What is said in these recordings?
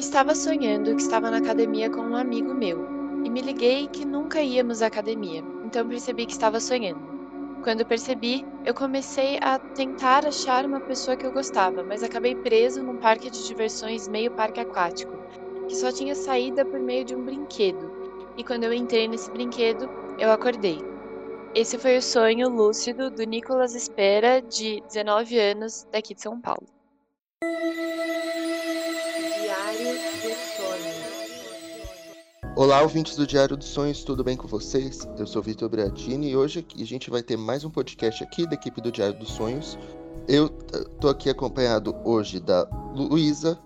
Estava sonhando que estava na academia com um amigo meu e me liguei que nunca íamos à academia, então percebi que estava sonhando. Quando percebi, eu comecei a tentar achar uma pessoa que eu gostava, mas acabei preso num parque de diversões meio parque aquático, que só tinha saída por meio de um brinquedo. E quando eu entrei nesse brinquedo, eu acordei. Esse foi o sonho lúcido do Nicolas Espera, de 19 anos, daqui de São Paulo. Olá, ouvintes do Diário dos Sonhos, tudo bem com vocês? Eu sou Vitor Briatini e hoje a gente vai ter mais um podcast aqui da equipe do Diário dos Sonhos. Eu tô aqui acompanhado hoje da Luísa.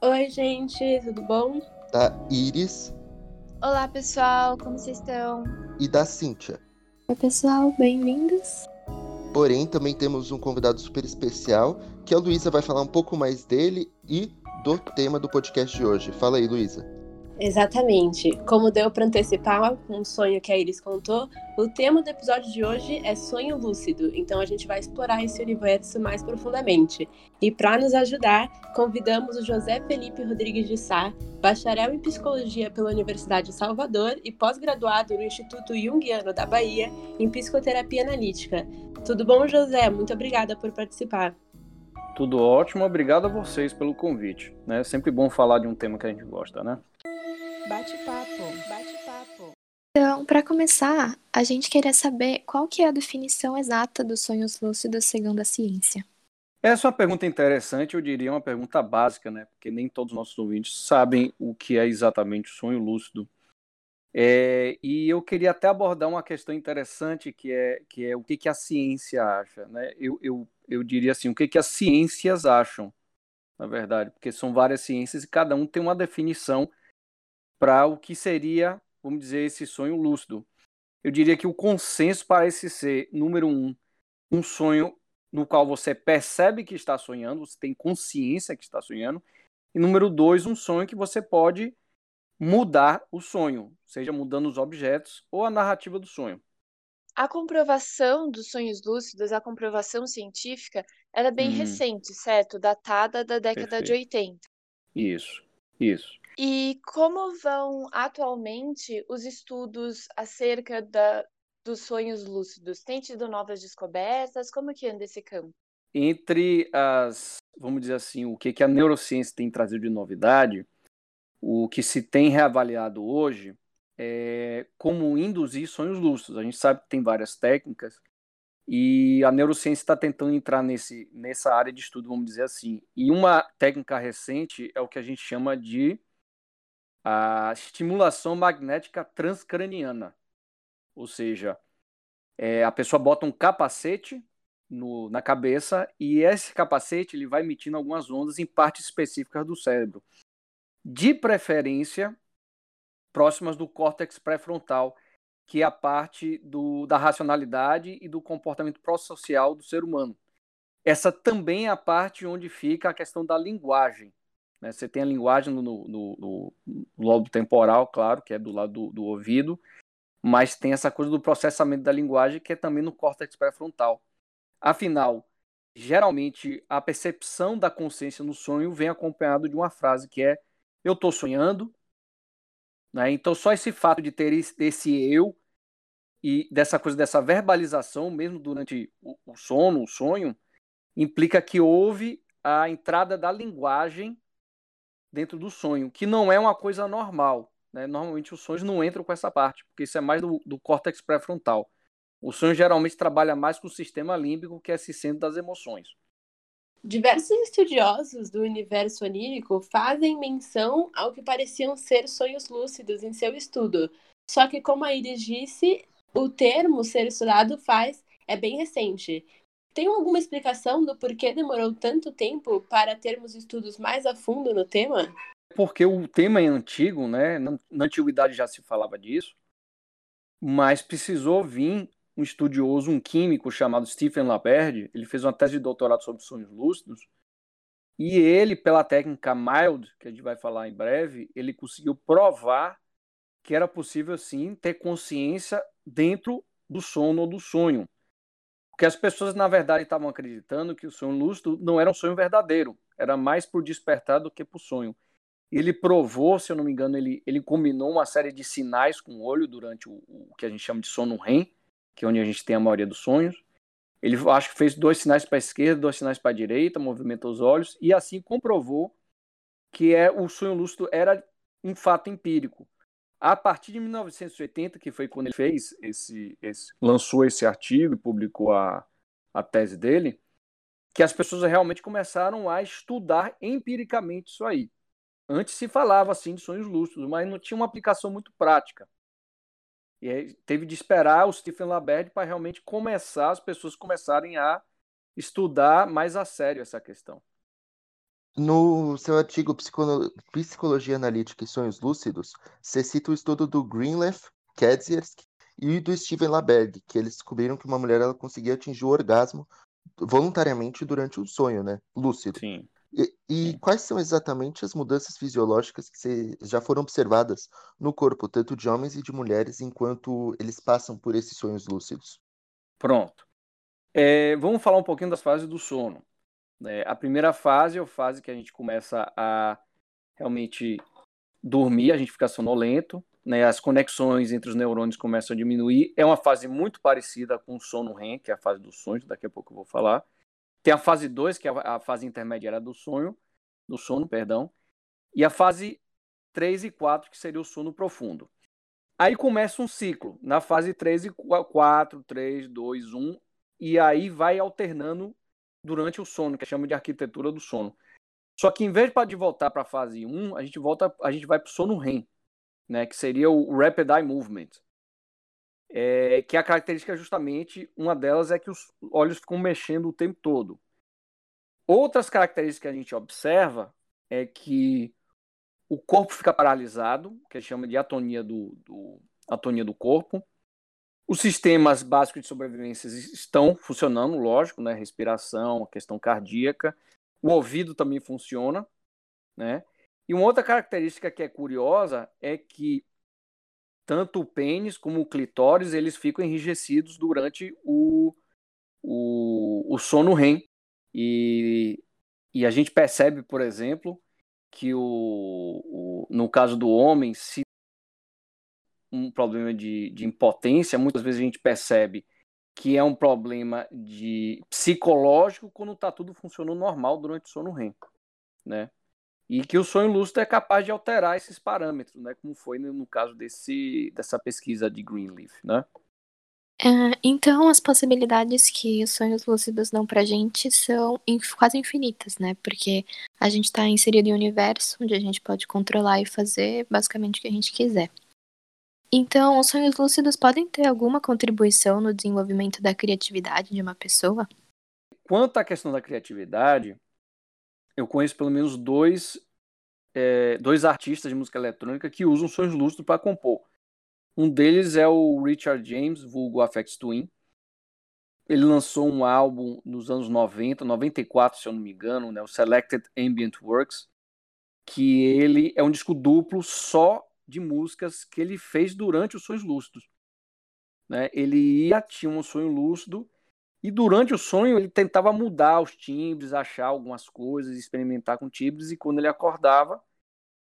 Oi, gente, tudo bom? Da Iris. Olá, pessoal, como vocês estão? E da Cíntia. Oi, pessoal, bem-vindos. Porém, também temos um convidado super especial, que a Luísa vai falar um pouco mais dele e do tema do podcast de hoje. Fala aí, Luísa. Exatamente. Como deu para antecipar um sonho que a Iris contou, o tema do episódio de hoje é sonho lúcido. Então a gente vai explorar esse universo mais profundamente. E para nos ajudar, convidamos o José Felipe Rodrigues de Sá, bacharel em psicologia pela Universidade de Salvador e pós-graduado no Instituto Jungiano da Bahia em psicoterapia analítica. Tudo bom, José? Muito obrigada por participar. Tudo ótimo, obrigado a vocês pelo convite. É sempre bom falar de um tema que a gente gosta, né? Bate-papo, bate-papo. Então, para começar, a gente queria saber qual que é a definição exata dos sonhos lúcidos segundo a ciência. Essa é uma pergunta interessante, eu diria uma pergunta básica, né? Porque nem todos os nossos ouvintes sabem o que é exatamente o sonho lúcido. É, e eu queria até abordar uma questão interessante que é, que é o que, que a ciência acha. Né? Eu, eu, eu diria assim, o que, que as ciências acham, na verdade, porque são várias ciências e cada um tem uma definição para o que seria, vamos dizer, esse sonho lúcido. Eu diria que o consenso parece ser, número um, um sonho no qual você percebe que está sonhando, você tem consciência que está sonhando, e número dois, um sonho que você pode mudar o sonho, seja mudando os objetos ou a narrativa do sonho. A comprovação dos sonhos lúcidos, a comprovação científica, ela é bem hum. recente, certo? Datada da década Perfeito. de 80. Isso, isso. E como vão atualmente os estudos acerca da, dos sonhos lúcidos? Tem tido novas descobertas? Como que anda esse campo? Entre as, vamos dizer assim, o que, que a neurociência tem trazido de novidade, o que se tem reavaliado hoje é como induzir sonhos lúcidos. A gente sabe que tem várias técnicas e a neurociência está tentando entrar nesse, nessa área de estudo, vamos dizer assim. E uma técnica recente é o que a gente chama de a estimulação magnética transcraniana. Ou seja, é, a pessoa bota um capacete no, na cabeça e esse capacete ele vai emitindo algumas ondas em partes específicas do cérebro. De preferência, próximas do córtex pré-frontal, que é a parte do, da racionalidade e do comportamento pró-social do ser humano. Essa também é a parte onde fica a questão da linguagem. Né? Você tem a linguagem no, no, no, lobo temporal, claro, que é do lado do, do, ouvido, mas tem essa coisa do processamento da linguagem que é também no córtex pré-frontal. Afinal, geralmente a percepção da consciência no sonho vem acompanhado de uma frase que é eu estou sonhando. Né? Então, só esse fato de ter esse eu e dessa coisa dessa verbalização, mesmo durante o, o sono, o sonho, implica que houve a entrada da linguagem dentro do sonho, que não é uma coisa normal. Né? Normalmente os sonhos não entram com essa parte, porque isso é mais do, do córtex pré-frontal. O sonho geralmente trabalha mais com o sistema límbico, que é esse centro das emoções. Diversos estudiosos do universo onírico fazem menção ao que pareciam ser sonhos lúcidos em seu estudo. Só que, como a Iris disse, o termo ser estudado faz é bem recente. Tem alguma explicação do porquê demorou tanto tempo para termos estudos mais a fundo no tema? Porque o tema é antigo, né? Na antiguidade já se falava disso, mas precisou vir um estudioso, um químico chamado Stephen Laberde, ele fez uma tese de doutorado sobre sonhos lúcidos, e ele, pela técnica mild, que a gente vai falar em breve, ele conseguiu provar que era possível sim ter consciência dentro do sono ou do sonho. Porque as pessoas, na verdade, estavam acreditando que o sonho lúcido não era um sonho verdadeiro, era mais por despertar do que por sonho. Ele provou, se eu não me engano, ele, ele combinou uma série de sinais com o olho durante o, o que a gente chama de sono REM, que é onde a gente tem a maioria dos sonhos. Ele acho que fez dois sinais para a esquerda, dois sinais para a direita, movimentou os olhos e assim comprovou que é o sonho lúcido era um fato empírico. A partir de 1980, que foi quando ele fez esse, esse lançou esse artigo e publicou a, a tese dele, que as pessoas realmente começaram a estudar empiricamente isso aí. Antes se falava assim de sonhos lúcidos, mas não tinha uma aplicação muito prática. E aí teve de esperar o Stephen Laberde para realmente começar, as pessoas começarem a estudar mais a sério essa questão. No seu artigo Psicologia Analítica e Sonhos Lúcidos, você cita o estudo do Greenleaf, Kadzierski e do Steven Laberg, que eles descobriram que uma mulher ela conseguia atingir o orgasmo voluntariamente durante um sonho, né? Lúcido. Sim. E, e Sim. quais são exatamente as mudanças fisiológicas que já foram observadas no corpo, tanto de homens e de mulheres, enquanto eles passam por esses sonhos lúcidos? Pronto. É, vamos falar um pouquinho das fases do sono. É, a primeira fase é a fase que a gente começa a realmente dormir, a gente fica sonolento, né, as conexões entre os neurônios começam a diminuir. É uma fase muito parecida com o sono REM, que é a fase dos sonhos, daqui a pouco eu vou falar. Tem a fase 2, que é a fase intermediária do sonho, do sono, perdão, e a fase 3 e 4, que seria o sono profundo. Aí começa um ciclo, na fase 3 e 4, 3, 2, 1, e aí vai alternando durante o sono, que chama de arquitetura do sono. Só que em vez de voltar para a fase 1, a gente volta, a gente vai para o sono REM, né, que seria o Rapid Eye Movement. É, que a característica justamente, uma delas é que os olhos ficam mexendo o tempo todo. Outras características que a gente observa é que o corpo fica paralisado, que a gente chama de atonia do, do, atonia do corpo. Os sistemas básicos de sobrevivência estão funcionando, lógico, né? Respiração, questão cardíaca. O ouvido também funciona, né? E uma outra característica que é curiosa é que tanto o pênis como o clitóris eles ficam enrijecidos durante o, o, o sono REM. E, e a gente percebe, por exemplo, que o, o, no caso do homem, se um problema de, de impotência, muitas vezes a gente percebe que é um problema de psicológico quando está tudo funcionando normal durante o sono REM, né? E que o sonho lúcido é capaz de alterar esses parâmetros, né? Como foi no caso desse, dessa pesquisa de Greenleaf, né? É, então, as possibilidades que os sonhos lúcidos dão pra gente são quase infinitas, né? Porque a gente está inserido em um universo onde a gente pode controlar e fazer basicamente o que a gente quiser. Então, os sonhos lúcidos podem ter alguma contribuição no desenvolvimento da criatividade de uma pessoa? Quanto à questão da criatividade, eu conheço pelo menos dois, é, dois artistas de música eletrônica que usam sonhos lúcidos para compor. Um deles é o Richard James, vulgo Afex Twin. Ele lançou um álbum nos anos 90, 94, se eu não me engano, né, o Selected Ambient Works, que ele é um disco duplo só de músicas que ele fez durante os sonhos lúcidos. Né? Ele ia, tinha um sonho lúcido, e durante o sonho ele tentava mudar os timbres, achar algumas coisas, experimentar com timbres, e quando ele acordava,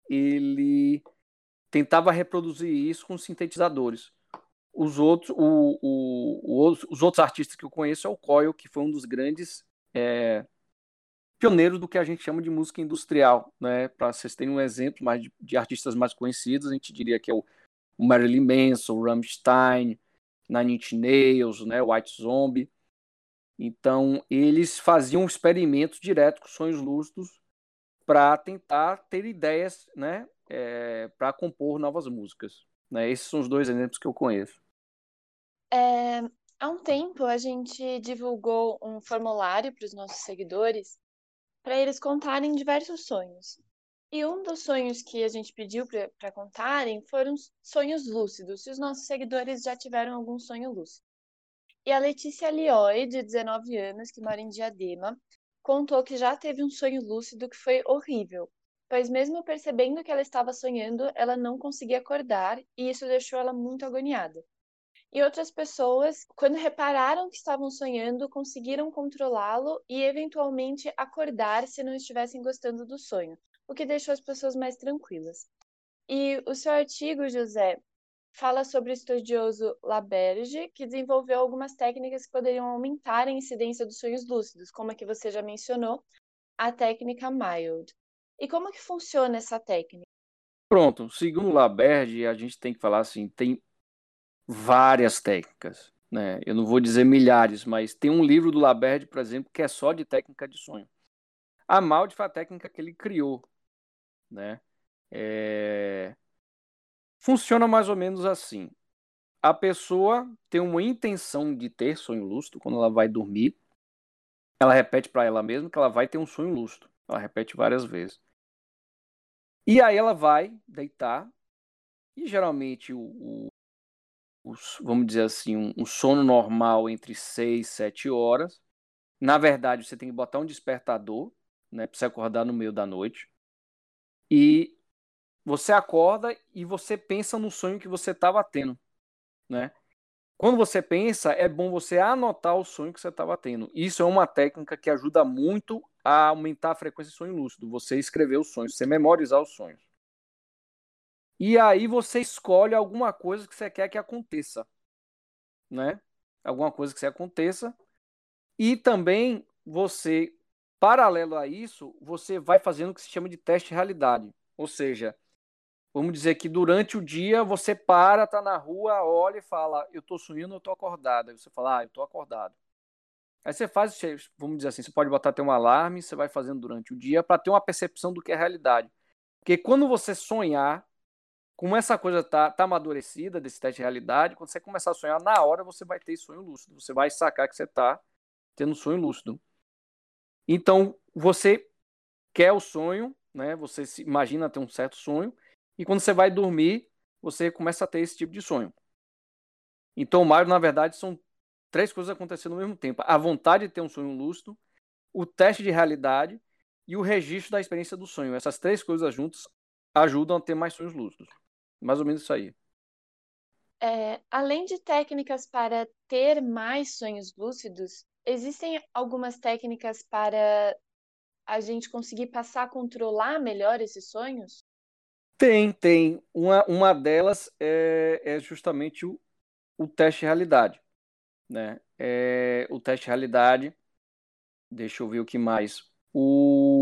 ele tentava reproduzir isso com sintetizadores. Os outros, o, o, o, os outros artistas que eu conheço é o Coil, que foi um dos grandes é, pioneiros do que a gente chama de música industrial, né? Para vocês terem um exemplo mais de, de, artistas mais conhecidos, a gente diria que é o, o Marilyn Manson, o Rammstein, Nine Inch Nails, né? White Zombie. Então, eles faziam experimentos direto com sonhos lúcidos para tentar ter ideias, né? É, para compor novas músicas. Né? Esses são os dois exemplos que eu conheço. É, há um tempo a gente divulgou um formulário para os nossos seguidores para eles contarem diversos sonhos. E um dos sonhos que a gente pediu para contarem foram sonhos lúcidos, se os nossos seguidores já tiveram algum sonho lúcido. E a Letícia Lioy, de 19 anos, que mora em Diadema, contou que já teve um sonho lúcido que foi horrível, pois mesmo percebendo que ela estava sonhando, ela não conseguia acordar e isso deixou ela muito agoniada. E outras pessoas, quando repararam que estavam sonhando, conseguiram controlá-lo e eventualmente acordar se não estivessem gostando do sonho. o que deixou as pessoas mais tranquilas. E o seu artigo, José, fala sobre o estudioso Laberge, que desenvolveu algumas técnicas que poderiam aumentar a incidência dos sonhos lúcidos, como a que você já mencionou, a técnica MILD. E como que funciona essa técnica? Pronto, segundo Laberge, a gente tem que falar assim, tem várias técnicas, né? Eu não vou dizer milhares, mas tem um livro do Laberge, por exemplo, que é só de técnica de sonho. A MALD foi a técnica que ele criou, né? É... Funciona mais ou menos assim. A pessoa tem uma intenção de ter sonho lúcido quando ela vai dormir. Ela repete para ela mesma que ela vai ter um sonho lúcido. Ela repete várias vezes. E aí ela vai deitar. E geralmente o, o vamos dizer assim, um, sono normal entre 6 e 7 horas. Na verdade, você tem que botar um despertador, né, para você acordar no meio da noite. E você acorda e você pensa no sonho que você estava tendo, né? Quando você pensa, é bom você anotar o sonho que você estava tendo. Isso é uma técnica que ajuda muito a aumentar a frequência de sonho lúcido. Você escrever os sonhos, você memorizar os sonhos. E aí você escolhe alguma coisa que você quer que aconteça, né? Alguma coisa que aconteça. E também você, paralelo a isso, você vai fazendo o que se chama de teste de realidade. Ou seja, vamos dizer que durante o dia você para, tá na rua, olha e fala, eu tô sonhando, eu tô acordado. Aí você fala, ah, eu tô acordado. Aí você faz, vamos dizer assim, você pode botar até um alarme, você vai fazendo durante o dia para ter uma percepção do que é realidade. Porque quando você sonhar, como essa coisa tá, tá amadurecida desse teste de realidade, quando você começar a sonhar, na hora você vai ter sonho lúcido. Você vai sacar que você tá tendo sonho lúcido. Então, você quer o sonho, né? Você se imagina ter um certo sonho, e quando você vai dormir, você começa a ter esse tipo de sonho. Então, o Mário, na verdade, são três coisas acontecendo ao mesmo tempo: a vontade de ter um sonho lúcido, o teste de realidade e o registro da experiência do sonho. Essas três coisas juntas ajudam a ter mais sonhos lúcidos. Mais ou menos isso aí. É, além de técnicas para ter mais sonhos lúcidos, existem algumas técnicas para a gente conseguir passar a controlar melhor esses sonhos? Tem, tem. Uma, uma delas é, é justamente o, o teste de realidade. Né? É, o teste de realidade, deixa eu ver o que mais. O,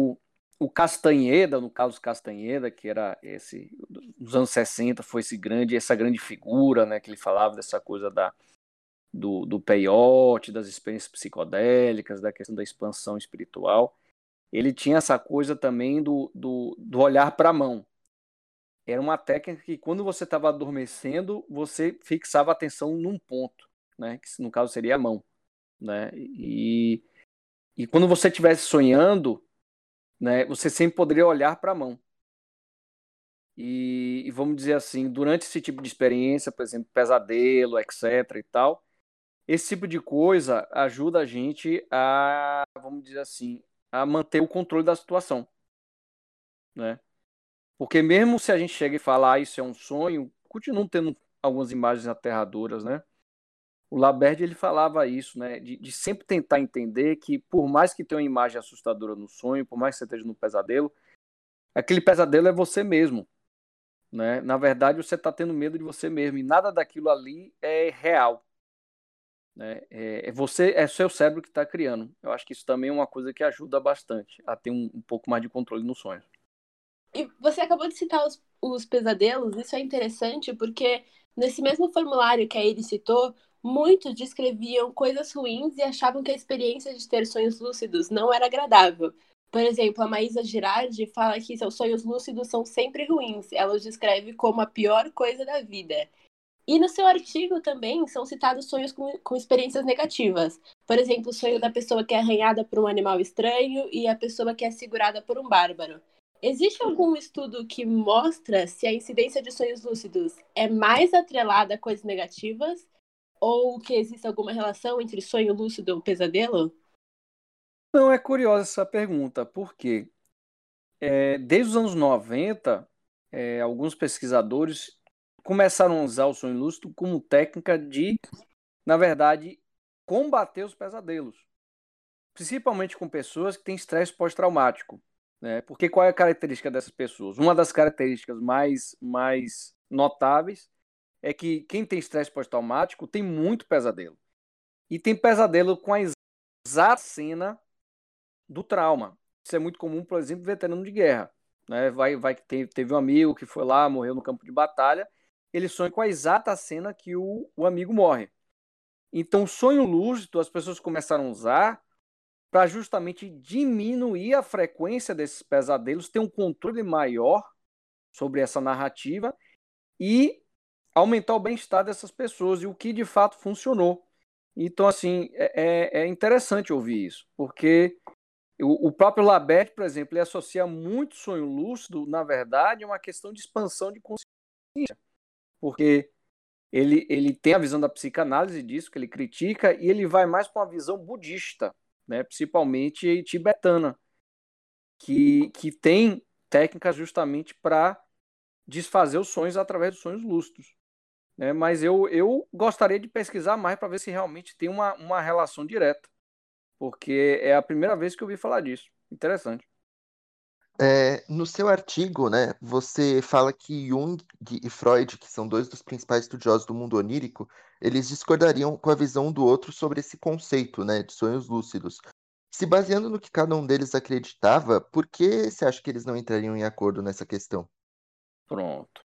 o Castanheda, no caso Castanheda, que era esse, nos anos 60, foi esse grande, essa grande figura, né, que ele falava dessa coisa da, do, do peyote, das experiências psicodélicas, da questão da expansão espiritual. Ele tinha essa coisa também do, do, do olhar para a mão, era uma técnica que quando você estava adormecendo, você fixava a atenção num ponto, né? Que no caso seria a mão, né? E, e quando você estivesse sonhando, né? Você sempre poderia olhar para a mão. E, e, vamos dizer assim, durante esse tipo de experiência, por exemplo, pesadelo, etc. e tal, esse tipo de coisa ajuda a gente a, vamos dizer assim, a manter o controle da situação, né? Porque mesmo se a gente chega e falar ah, isso é um sonho, continuam tendo algumas imagens aterradoras, né? O Laberde ele falava isso, né? De, de, sempre tentar entender que por mais que tenha uma imagem assustadora no sonho, por mais que você esteja no pesadelo, aquele pesadelo é você mesmo, né? Na verdade, você está tendo medo de você mesmo e nada daquilo ali é real, né? É, é você, é seu cérebro que está criando. Eu acho que isso também é uma coisa que ajuda bastante a ter um, um pouco mais de controle no sonho. E você acabou de citar os, os pesadelos, isso é interessante porque nesse mesmo formulário que a Iris citou, muitos descreviam coisas ruins e achavam que a experiência de ter sonhos lúcidos não era agradável. Por exemplo, a Maísa Girardi fala que seus sonhos lúcidos são sempre ruins. Ela os descreve como a pior coisa da vida. E no seu artigo também são citados sonhos com, com experiências negativas. Por exemplo, o sonho da pessoa que é arranhada por um animal estranho e a pessoa que é segurada por um bárbaro. Existe algum estudo que mostra se a incidência de sonhos lúcidos é mais atrelada a coisas negativas ou que existe alguma relação entre sonho lúcido e pesadelo? Não, é curiosa essa pergunta, porque é, desde os anos 90, é, alguns pesquisadores começaram a usar o sonho lúcido como técnica de, na verdade, combater os pesadelos, principalmente com pessoas que têm estresse pós-traumático Né? Porque qual é a característica dessas pessoas? Uma das características mais, mais notáveis é que quem tem estresse pós-traumático tem muito pesadelo. E tem pesadelo com a exata cena do trauma. Isso é muito comum, por exemplo, veterano de guerra. Né? Vai, vai teve, teve um amigo que foi lá, morreu no campo de batalha, ele sonha com a exata cena que o, o amigo morre. Então, sonho lúcido as pessoas começaram a usar para justamente diminuir a frequência desses pesadelos, ter um controle maior sobre essa narrativa e aumentar o bem-estar dessas pessoas, e o que de fato funcionou. Então, assim, é, é, é interessante ouvir isso, porque o, o próprio Labert, por exemplo, ele associa muito sonho lúcido, na verdade, a uma questão de expansão de consciência, porque ele, ele tem a visão da psicanálise disso, que ele critica, e ele vai mais para uma visão budista, né, principalmente tibetana, que, que tem técnicas justamente para desfazer os sonhos através dos sonhos lúcidos. Né? Mas eu, eu gostaria de pesquisar mais para ver se realmente tem uma, uma relação direta, porque é a primeira vez que eu ouvi falar disso. Interessante. É, no seu artigo, né, você fala que Jung e Freud, que são dois dos principais estudiosos do mundo onírico, eles discordariam com a visão do outro sobre esse conceito, né, de sonhos lúcidos. Se baseando no que cada um deles acreditava, por que você acha que eles não entrariam em acordo nessa questão? Pronto.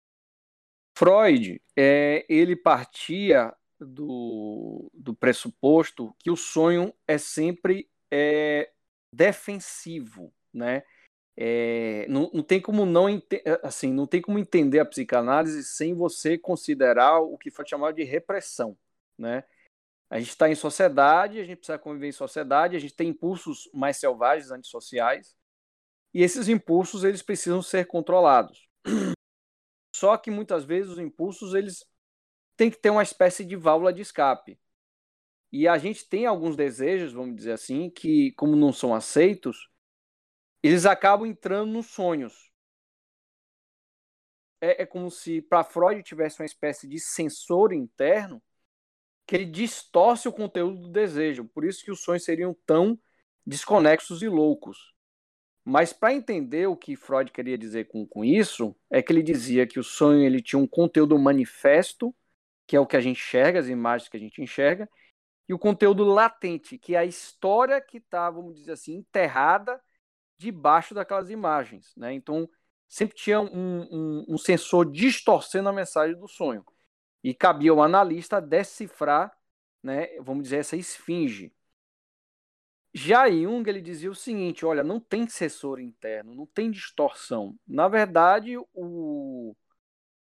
Freud, é, ele partia do, do pressuposto que o sonho é sempre é, defensivo, né? É, não, não, tem como não assim não tem como entender a psicanálise sem você considerar o que foi chamado de repressão né a gente está em sociedade a gente precisa conviver em sociedade a gente tem impulsos mais selvagens antissociais e esses impulsos eles precisam ser controlados só que muitas vezes os impulsos eles têm que ter uma espécie de válvula de escape e a gente tem alguns desejos vamos dizer assim que como não são aceitos eles acabam entrando nos sonhos. É, é como se para Freud tivesse uma espécie de sensor interno que ele distorce o conteúdo do desejo. Por isso que os sonhos seriam tão desconexos e loucos. Mas para entender o que Freud queria dizer com, com isso, é que ele dizia que o sonho ele tinha um conteúdo manifesto, que é o que a gente enxerga, as imagens que a gente enxerga, e o conteúdo latente, que é a história que está, vamos dizer assim, enterrada debaixo daquelas imagens. Né? Então, sempre tinha um, um, um, sensor distorcendo a mensagem do sonho. E cabia ao analista decifrar, né, vamos dizer, essa esfinge. Já Jung ele dizia o seguinte: olha, não tem sensor interno, não tem distorção. Na verdade, o,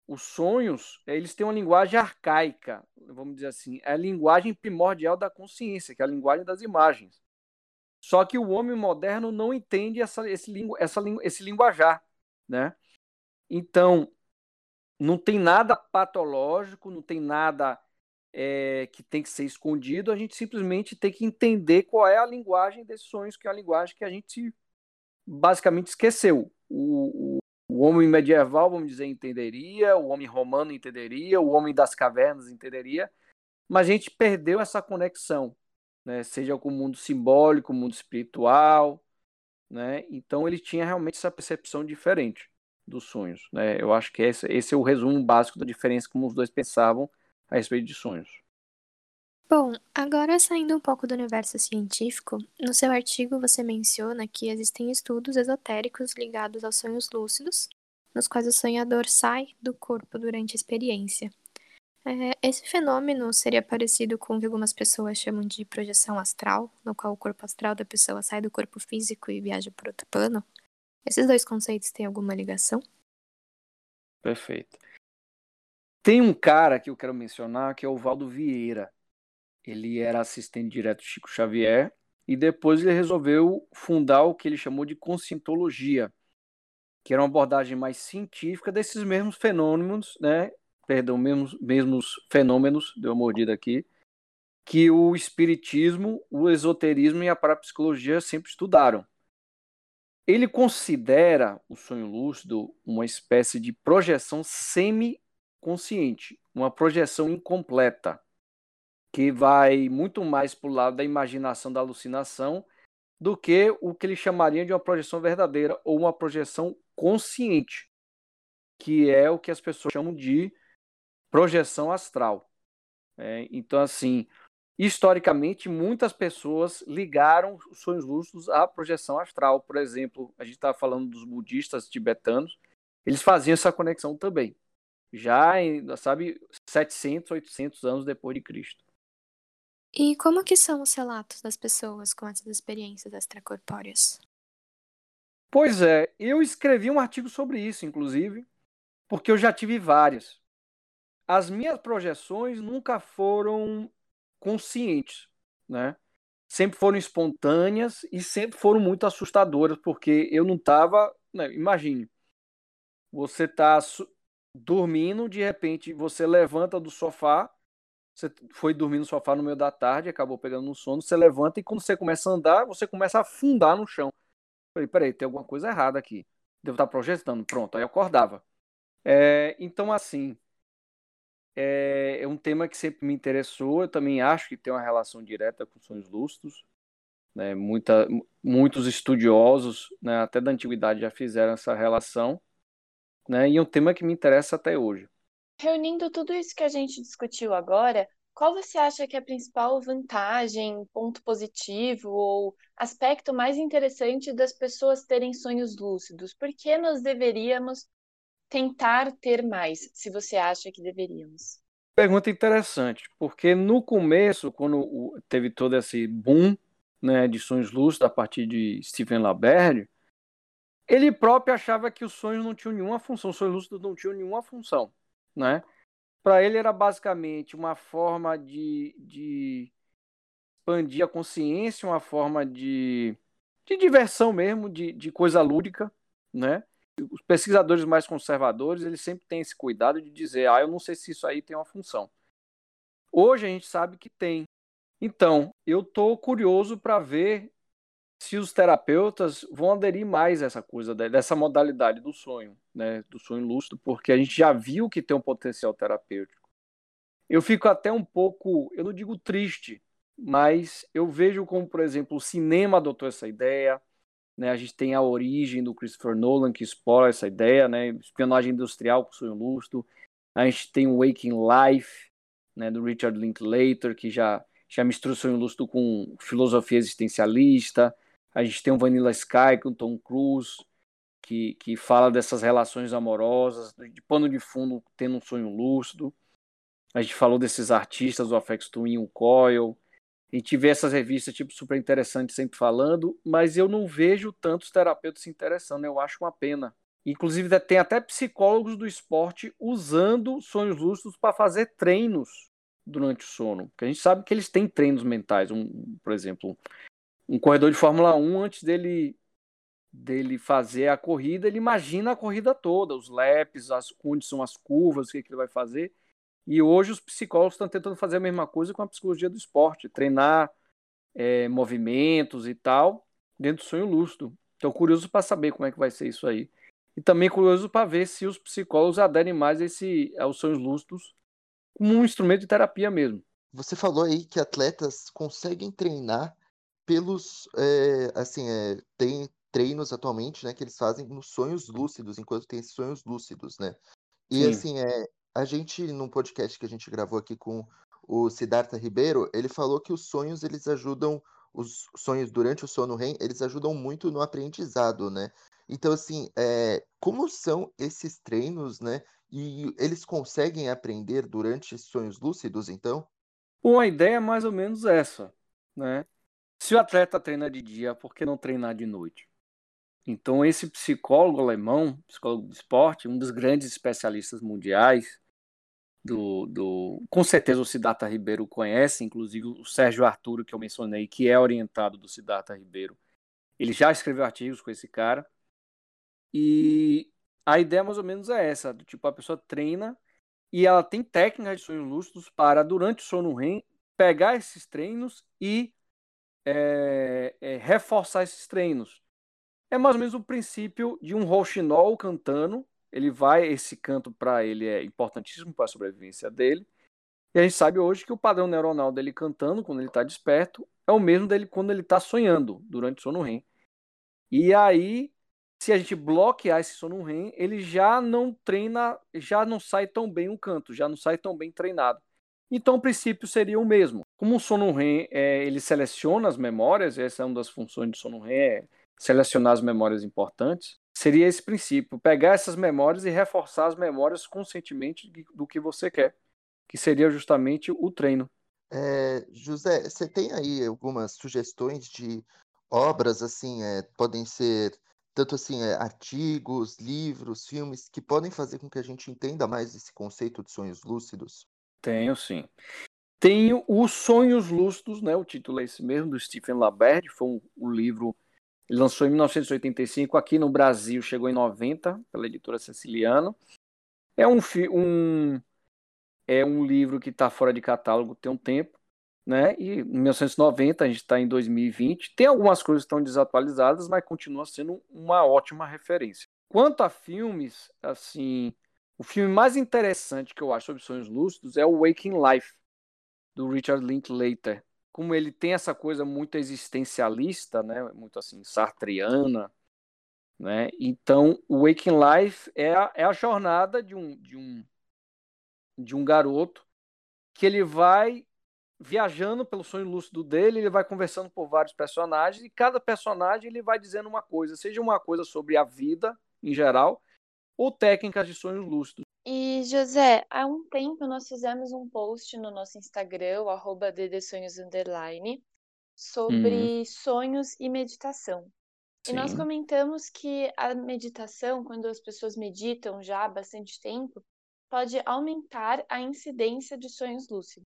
os sonhos eles têm uma linguagem arcaica, vamos dizer assim, é a linguagem primordial da consciência, que é a linguagem das imagens. Só que o homem moderno não entende essa, esse, essa, esse linguajar, né? Então, não tem nada patológico, não tem nada é, que tem que ser escondido, a gente simplesmente tem que entender qual é a linguagem desses sonhos, que é a linguagem que a gente basicamente esqueceu. O, o, o homem medieval, vamos dizer, entenderia, o homem romano entenderia, o homem das cavernas entenderia, mas a gente perdeu essa conexão né? seja com o mundo simbólico, o mundo espiritual, né? Então ele tinha realmente essa percepção diferente dos sonhos, né? Eu acho que esse, esse é o resumo básico da diferença como os dois pensavam a respeito de sonhos. Bom, agora saindo um pouco do universo científico, no seu artigo você menciona que existem estudos esotéricos ligados aos sonhos lúcidos, nos quais o sonhador sai do corpo durante a experiência. É, esse fenômeno seria parecido com o que algumas pessoas chamam de projeção astral, no qual o corpo astral da pessoa sai do corpo físico e viaja por outro plano? Esses dois conceitos têm alguma ligação? Perfeito. Tem um cara que eu quero mencionar que é o Valdo Vieira. Ele era assistente direto de Chico Xavier e depois ele resolveu fundar o que ele chamou de conscientologia, que era uma abordagem mais científica desses mesmos fenômenos, né, perdão, mesmos, mesmos fenômenos, deu uma mordida aqui, que o espiritismo, o esoterismo e a parapsicologia sempre estudaram. Ele considera o sonho lúcido uma espécie de projeção semi-consciente, uma projeção incompleta, que vai muito mais para o lado da imaginação, da alucinação, do que o que ele chamaria de uma projeção verdadeira ou uma projeção consciente, que é o que as pessoas chamam de projeção astral. É, então, assim, historicamente, muitas pessoas ligaram os sonhos lúcidos à projeção astral. Por exemplo, a gente estava falando dos budistas tibetanos, eles faziam essa conexão também, já sabe, 700, 800 anos depois de Cristo. E como que são os relatos das pessoas com essas experiências extracorpóreas? Pois é, eu escrevi um artigo sobre isso, inclusive, porque eu já tive várias. As minhas projeções nunca foram conscientes, né? Sempre foram espontâneas e sempre foram muito assustadoras, porque eu não estava. Né, imagine, você está dormindo, de repente você levanta do sofá, você foi dormir no sofá no meio da tarde, acabou pegando no sono, você levanta e quando você começa a andar, você começa a afundar no chão. Falei, peraí, tem alguma coisa errada aqui. Devo estar projetando. Pronto, aí eu acordava. É, então, assim, é, é, um tema que sempre me interessou. Eu também acho que tem uma relação direta com sonhos lúcidos. Né? Muita, muitos estudiosos, né, até da antiguidade, já fizeram essa relação. Né? E é um tema que me interessa até hoje. Reunindo tudo isso que a gente discutiu agora, qual você acha que é a principal vantagem, ponto positivo ou aspecto mais interessante das pessoas terem sonhos lúcidos? Por que nós deveríamos tentar ter mais, se você acha que deveríamos? Pergunta interessante, porque no começo, quando teve todo esse boom né, de sonhos lúcidos a partir de Stephen LaBerge, ele próprio achava que os sonhos não tinham nenhuma função, os sonhos lúcidos não tinham nenhuma função, né? Para ele era basicamente uma forma de, de expandir a consciência, uma forma de, de diversão mesmo, de, de coisa lúdica, né? os pesquisadores mais conservadores, eles sempre têm esse cuidado de dizer, ah, eu não sei se isso aí tem uma função. Hoje a gente sabe que tem. Então, eu estou curioso para ver se os terapeutas vão aderir mais a essa coisa, dessa modalidade do sonho, né, do sonho lúcido, porque a gente já viu que tem um potencial terapêutico. Eu fico até um pouco, eu não digo triste, mas eu vejo como, por exemplo, o cinema adotou essa ideia, né? A gente tem a origem do Christopher Nolan, que explora essa ideia, né? espionagem industrial com sonho lúcido. A gente tem o Waking Life, né? do Richard Linklater, que já, já mistura sonho lúcido com filosofia existencialista. A gente tem o Vanilla Sky com Tom Cruise, que, que fala dessas relações amorosas, de pano de fundo tendo um sonho lúcido. A gente falou desses artistas, o Afex Twin, o Coil, a gente vê essas revistas tipo super interessantes sempre falando, mas eu não vejo tantos terapeutas se interessando, eu acho uma pena. Inclusive tem até psicólogos do esporte usando sonhos lúcidos para fazer treinos durante o sono, porque a gente sabe que eles têm treinos mentais, um, por exemplo, um corredor de Fórmula 1 antes dele dele fazer a corrida, ele imagina a corrida toda, os laps, as são as curvas, o que, que ele vai fazer. E hoje os psicólogos estão tentando fazer a mesma coisa com a psicologia do esporte, treinar é, movimentos e tal dentro do sonho lúcido. Estou curioso para saber como é que vai ser isso aí. E também curioso para ver se os psicólogos aderem mais esse, aos sonhos lúcidos como um instrumento de terapia mesmo. Você falou aí que atletas conseguem treinar pelos. É, assim, é, tem treinos atualmente né, que eles fazem nos sonhos lúcidos, enquanto tem esses sonhos lúcidos, né? E Sim. assim, é, a gente, num podcast que a gente gravou aqui com o Siddhartha Ribeiro, ele falou que os sonhos, eles ajudam, os sonhos durante o sono REM, eles ajudam muito no aprendizado, né? Então, assim, é, como são esses treinos, né? E eles conseguem aprender durante sonhos lúcidos, então? Uma ideia é mais ou menos essa, né? Se o atleta treina de dia, por que não treinar de noite? Então, esse psicólogo alemão, psicólogo de esporte, um dos grandes especialistas mundiais, do, do com certeza o Siddhartha Ribeiro conhece, inclusive o Sérgio Arturo, que eu mencionei, que é orientado do Siddhartha Ribeiro. Ele já escreveu artigos com esse cara. E a ideia mais ou menos é essa: do tipo, a pessoa treina e ela tem técnicas de sonhos lúcidos para, durante o sono REM, pegar esses treinos e é, é, reforçar esses treinos. É mais ou menos o princípio de um rouxinol cantando. Ele vai, esse canto para ele é importantíssimo para a sobrevivência dele. E a gente sabe hoje que o padrão neuronal dele cantando, quando ele está desperto, é o mesmo dele quando ele está sonhando, durante o sono REM. E aí, se a gente bloquear esse sono REM, ele já não treina, já não sai tão bem um canto, já não sai tão bem treinado. Então, o princípio seria o mesmo. Como o sono REM, é, ele seleciona as memórias, essa é uma das funções do sono REM, é selecionar as memórias importantes, seria esse princípio, pegar essas memórias e reforçar as memórias conscientemente do que você quer, que seria justamente o treino. É, José, você tem aí algumas sugestões de obras, assim, é, podem ser tanto assim, é, artigos, livros, filmes, que podem fazer com que a gente entenda mais esse conceito de sonhos lúcidos? Tenho sim. Tenho Os Sonhos Lúcidos, né? O título é esse mesmo, do Stephen Laberde, foi um, um livro ele lançou em 1985, aqui no Brasil chegou em 90, pela editora Ceciliano. É um, um, é um livro que está fora de catálogo tem um tempo, né? E em 1990, a gente está em 2020. Tem algumas coisas que estão desatualizadas, mas continua sendo uma ótima referência. Quanto a filmes, assim, o filme mais interessante que eu acho sobre sonhos lúcidos é o Waking Life, do Richard Linklater como ele tem essa coisa muito existencialista, né, muito assim sartreana, né? Então, o Waking Life é a, é a jornada de um, de um de um garoto que ele vai viajando pelo sonho lúcido dele, ele vai conversando por vários personagens e cada personagem ele vai dizendo uma coisa, seja uma coisa sobre a vida em geral ou técnicas de sonhos lúcidos. E, José, há um tempo nós fizemos um post no nosso Instagram, o arroba Underline, sobre hum. sonhos e meditação. Sim. E nós comentamos que a meditação, quando as pessoas meditam já há bastante tempo, pode aumentar a incidência de sonhos lúcidos.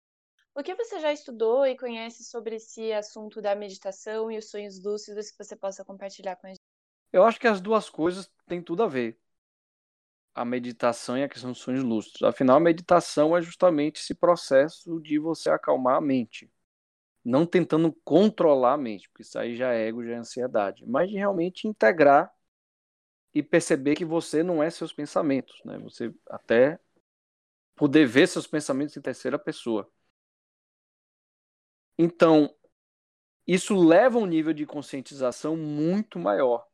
O que você já estudou e conhece sobre esse assunto da meditação e os sonhos lúcidos que você possa compartilhar com a gente? Eu acho que as duas coisas têm tudo a ver a meditação e a questão dos sonhos lúcidos. Afinal, a meditação é justamente esse processo de você acalmar a mente. Não tentando controlar a mente, porque isso aí já é ego, já é ansiedade, mas de realmente integrar e perceber que você não é seus pensamentos, né? Você até poder ver seus pensamentos em terceira pessoa. Então, isso leva a um nível de conscientização muito maior.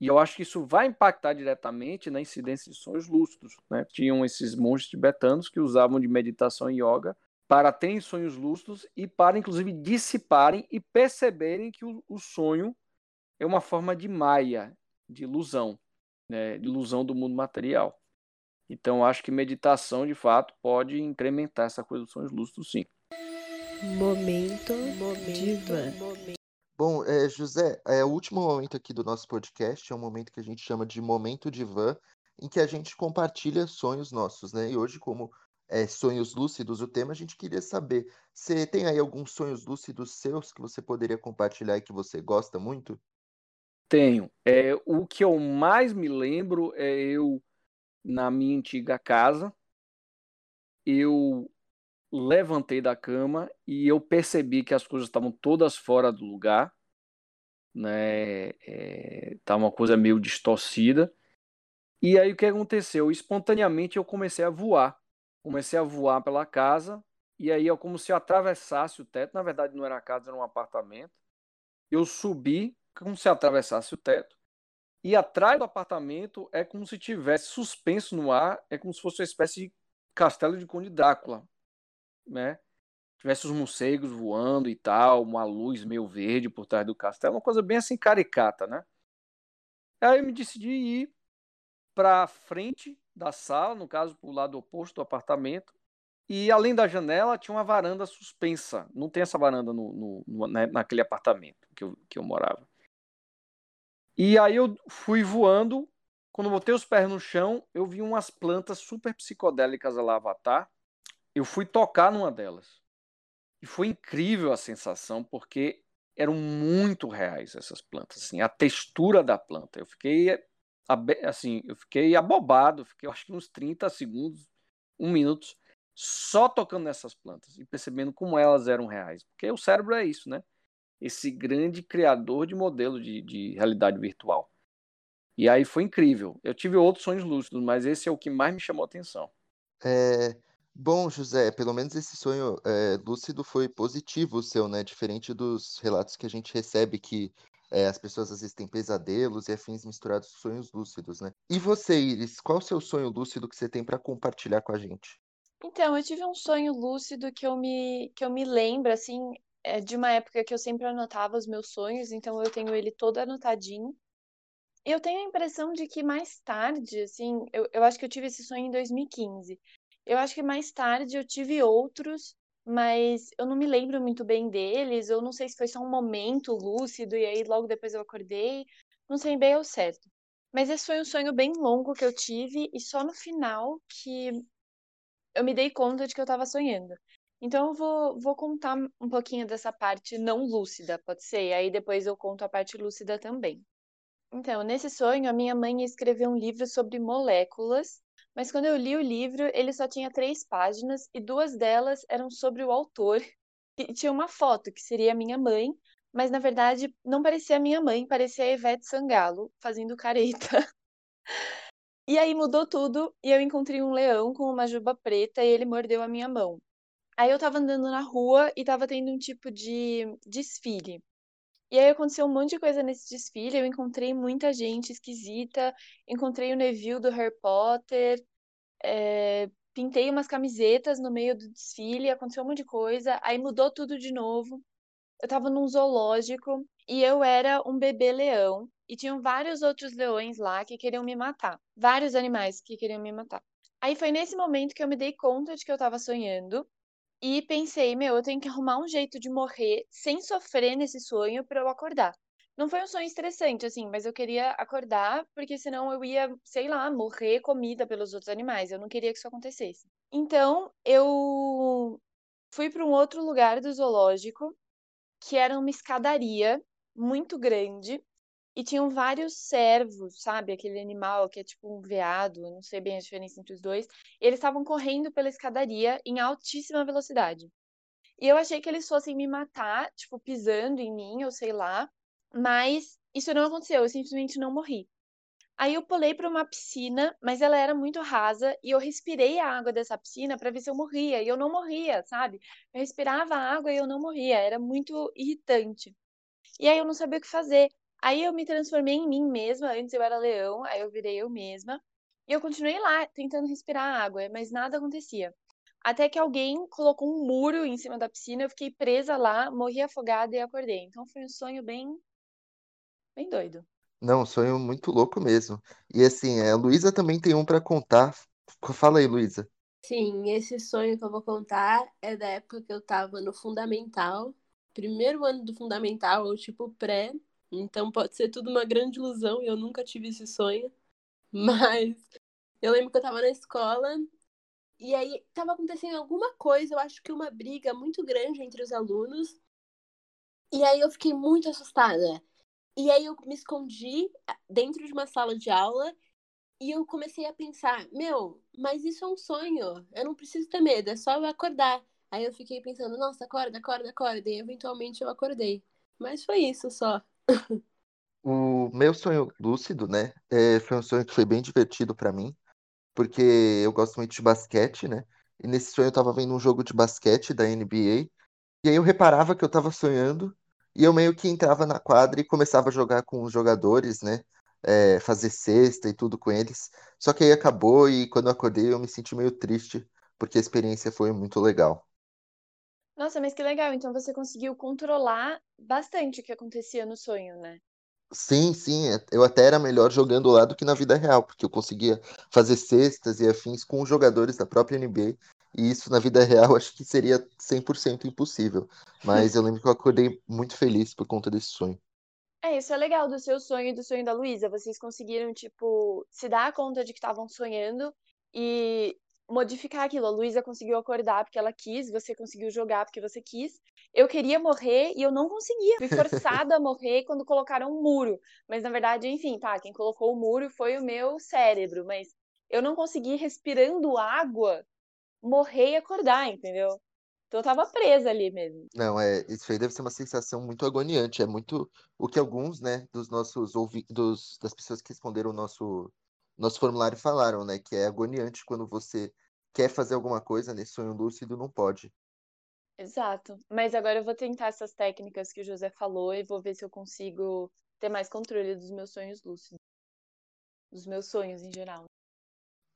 E eu acho que isso vai impactar diretamente na incidência de sonhos lúcidos. Né? Tinham esses monges tibetanos que usavam de meditação e yoga para terem sonhos lúcidos e para, inclusive, dissiparem e perceberem que o, o sonho é uma forma de maia, de ilusão, né? de ilusão do mundo material. Então, acho que meditação, de fato, pode incrementar essa coisa dos sonhos lúcidos, sim. Momento, momento diva. Momento. Bom, é, José, é o último momento aqui do nosso podcast, é um momento que a gente chama de momento de van, em que a gente compartilha sonhos nossos, né? E hoje, como é sonhos lúcidos o tema, a gente queria saber, você tem aí alguns sonhos lúcidos seus que você poderia compartilhar e que você gosta muito? Tenho. É, o que eu mais me lembro é eu na minha antiga casa, eu levantei da cama e eu percebi que as coisas estavam todas fora do lugar, né? É, tá uma coisa meio distorcida. E aí o que aconteceu? Espontaneamente eu comecei a voar. Comecei a voar pela casa e aí é como se eu atravessasse o teto. Na verdade não era casa, era um apartamento. Eu subi como se atravessasse o teto. E atrás do apartamento é como se tivesse suspenso no ar, é como se fosse uma espécie de castelo de Conde Drácula né? Tivesse os morcegos voando e tal, uma luz meio verde por trás do castelo, uma coisa bem assim caricata, né? Aí eu me decidi ir para frente da sala, no caso para o lado oposto do apartamento, e além da janela tinha uma varanda suspensa. Não tem essa varanda no, no, no né, naquele apartamento que eu, que eu morava. E aí eu fui voando. Quando botei os pés no chão, eu vi umas plantas super psicodélicas lá, Avatar eu fui tocar numa delas. E foi incrível a sensação, porque eram muito reais essas plantas, assim, a textura da planta. Eu fiquei assim, eu fiquei abobado, fiquei acho que uns 30 segundos, um minuto só tocando nessas plantas e percebendo como elas eram reais. Porque o cérebro é isso, né? Esse grande criador de modelo de, de realidade virtual. E aí foi incrível. Eu tive outros sonhos lúcidos, mas esse é o que mais me chamou a atenção. É, Bom, José, pelo menos esse sonho é, lúcido foi positivo o seu, né? Diferente dos relatos que a gente recebe que é, as pessoas às vezes têm pesadelos e afins misturados com sonhos lúcidos, né? E você, Iris, qual o seu sonho lúcido que você tem para compartilhar com a gente? Então, eu tive um sonho lúcido que eu me, que eu me lembro, assim, é de uma época que eu sempre anotava os meus sonhos, então eu tenho ele todo anotadinho. Eu tenho a impressão de que mais tarde, assim, eu, eu acho que eu tive esse sonho em 2015. Eu acho que mais tarde eu tive outros, mas eu não me lembro muito bem deles. Eu não sei se foi só um momento lúcido e aí logo depois eu acordei. Não sei bem ao certo. Mas esse foi um sonho bem longo que eu tive e só no final que eu me dei conta de que eu estava sonhando. Então eu vou, vou contar um pouquinho dessa parte não lúcida, pode ser? Aí depois eu conto a parte lúcida também. Então, nesse sonho, a minha mãe escreveu um livro sobre moléculas mas quando eu li o livro, ele só tinha três páginas e duas delas eram sobre o autor. E tinha uma foto que seria a minha mãe, mas na verdade não parecia a minha mãe, parecia a Ivete Sangalo fazendo careta. E aí mudou tudo e eu encontrei um leão com uma juba preta e ele mordeu a minha mão. Aí eu tava andando na rua e tava tendo um tipo de desfile. E aí aconteceu um monte de coisa nesse desfile. Eu encontrei muita gente esquisita. Encontrei o Neville do Harry Potter. É, pintei umas camisetas no meio do desfile. Aconteceu um monte de coisa. Aí mudou tudo de novo. Eu tava num zoológico e eu era um bebê leão. E tinham vários outros leões lá que queriam me matar. Vários animais que queriam me matar. Aí foi nesse momento que eu me dei conta de que eu tava sonhando e pensei, meu, eu tenho que arrumar um jeito de morrer sem sofrer nesse sonho para eu acordar. Não foi um sonho estressante, assim, mas eu queria acordar, porque senão eu ia, sei lá, morrer comida pelos outros animais. Eu não queria que isso acontecesse. Então, eu fui para um outro lugar do zoológico, que era uma escadaria muito grande, e tinham vários cervos, sabe? Aquele animal que é tipo um veado, não sei bem a diferença entre os dois. E eles estavam correndo pela escadaria em altíssima velocidade. E eu achei que eles fossem me matar, tipo, pisando em mim, ou sei lá. Mas isso não aconteceu, eu simplesmente não morri. Aí eu pulei para uma piscina, mas ela era muito rasa e eu respirei a água dessa piscina para ver se eu morria. E eu não morria, sabe? Eu respirava a água e eu não morria. Era muito irritante. E aí eu não sabia o que fazer. Aí eu me transformei em mim mesma. Antes eu era leão, aí eu virei eu mesma. E eu continuei lá tentando respirar água, mas nada acontecia. Até que alguém colocou um muro em cima da piscina, eu fiquei presa lá, morri afogada e acordei. Então foi um sonho bem bem doido. Não, um sonho muito louco mesmo. E assim, a Luísa também tem um para contar. Fala aí, Luísa. Sim, esse sonho que eu vou contar é da época que eu tava no fundamental, primeiro ano do fundamental, ou tipo pré, então pode ser tudo uma grande ilusão e eu nunca tive esse sonho. Mas eu lembro que eu tava na escola e aí tava acontecendo alguma coisa, eu acho que uma briga muito grande entre os alunos. E aí eu fiquei muito assustada. E aí eu me escondi dentro de uma sala de aula e eu comecei a pensar, meu, mas isso é um sonho. Eu não preciso ter medo, é só eu acordar. Aí eu fiquei pensando, nossa, acorda, acorda, acorda. E eventualmente eu acordei. Mas foi isso só. O meu sonho lúcido, né, é, foi um sonho que foi bem divertido para mim, porque eu gosto muito de basquete, né? E nesse sonho eu tava vendo um jogo de basquete da NBA, e aí eu reparava que eu tava sonhando, e eu meio que entrava na quadra e começava a jogar com os jogadores, né? É, fazer cesta e tudo com eles. Só que aí acabou e quando eu acordei eu me senti meio triste, porque a experiência foi muito legal. Nossa, mas que legal. Então você conseguiu controlar bastante o que acontecia no sonho, né? Sim, sim, é, eu até era melhor jogando lá do que na vida real, porque eu conseguia fazer cestas e afins com os jogadores da própria NBA, e isso na vida real acho que seria 100% impossível. Mas eu lembro que eu acordei muito feliz por conta desse sonho. É, isso é legal do seu sonho e do sonho da Luísa. Vocês conseguiram, tipo, se dar conta de que estavam sonhando e modificar aquilo. A Luísa conseguiu acordar porque ela quis, você conseguiu jogar porque você quis. Eu queria morrer e eu não conseguia. Fui forçada a morrer quando colocaram um muro. Mas na verdade, enfim, tá, quem colocou o muro foi o meu cérebro, mas eu não consegui respirando água morrer e acordar, entendeu? Então eu tava presa ali mesmo. Não, é, isso aí deve ser uma sensação muito agoniante. É muito o que alguns, né, dos nossos ouvidos, das pessoas que responderam o nosso nosso formulário falaram, né, que é agoniante quando você quer fazer alguma coisa nesse sonho lúcido, não pode. Exato. Mas agora eu vou tentar essas técnicas que o José falou e vou ver se eu consigo ter mais controle dos meus sonhos lúcidos. Dos meus sonhos em geral.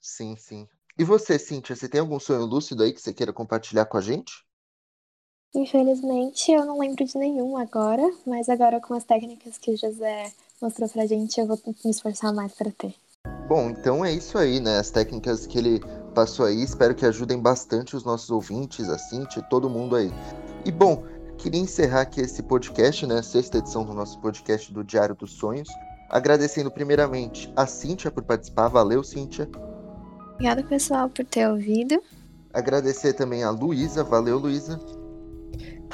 Sim, sim. E você, Cíntia, você tem algum sonho lúcido aí que você queira compartilhar com a gente? Infelizmente, eu não lembro de nenhum agora, mas agora com as técnicas que o José mostrou pra gente, eu vou me esforçar mais para ter. Bom, então é isso aí, né? As técnicas que ele passou aí, espero que ajudem bastante os nossos ouvintes, a Cintia, todo mundo aí. E bom, queria encerrar aqui esse podcast, né? Sexta edição do nosso podcast do Diário dos Sonhos. Agradecendo primeiramente a Cíntia por participar. Valeu, Cíntia. Obrigada, pessoal, por ter ouvido. Agradecer também a Luísa. Valeu, Luísa.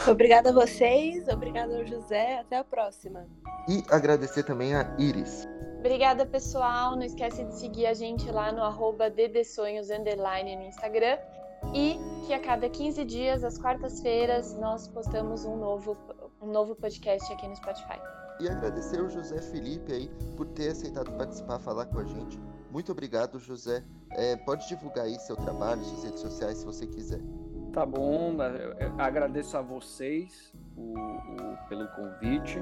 Obrigada a vocês, obrigada ao José, até a próxima. E agradecer também a Iris. Obrigada, pessoal. Não esquece de seguir a gente lá no arroba no Instagram. E que a cada 15 dias, às quartas-feiras, nós postamos um novo, um novo podcast aqui no Spotify. E agradecer ao José Felipe aí por ter aceitado participar, falar com a gente. Muito obrigado, José. É, pode divulgar aí seu trabalho, suas redes sociais, se você quiser. Tá bom, agradeço a vocês o, o, pelo convite.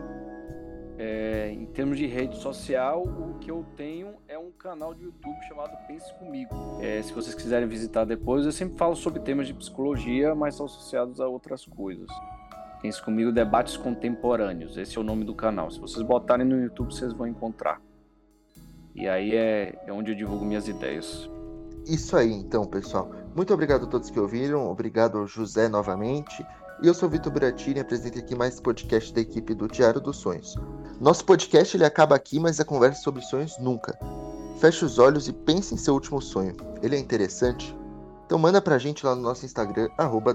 É, em termos de rede social, o que eu tenho é um canal de YouTube chamado Pense Comigo. É, se vocês quiserem visitar depois, eu sempre falo sobre temas de psicologia, mas são associados a outras coisas. Pense Comigo Debates Contemporâneos, esse é o nome do canal. Se vocês botarem no YouTube, vocês vão encontrar. E aí é, é onde eu divulgo minhas ideias. Isso aí, então, pessoal. Muito obrigado a todos que ouviram, obrigado ao José novamente. E eu sou Vitor Buratini e apresento aqui mais podcast da equipe do Diário dos Sonhos. Nosso podcast ele acaba aqui, mas a conversa sobre sonhos nunca. Feche os olhos e pense em seu último sonho. Ele é interessante? Então manda pra gente lá no nosso Instagram, arroba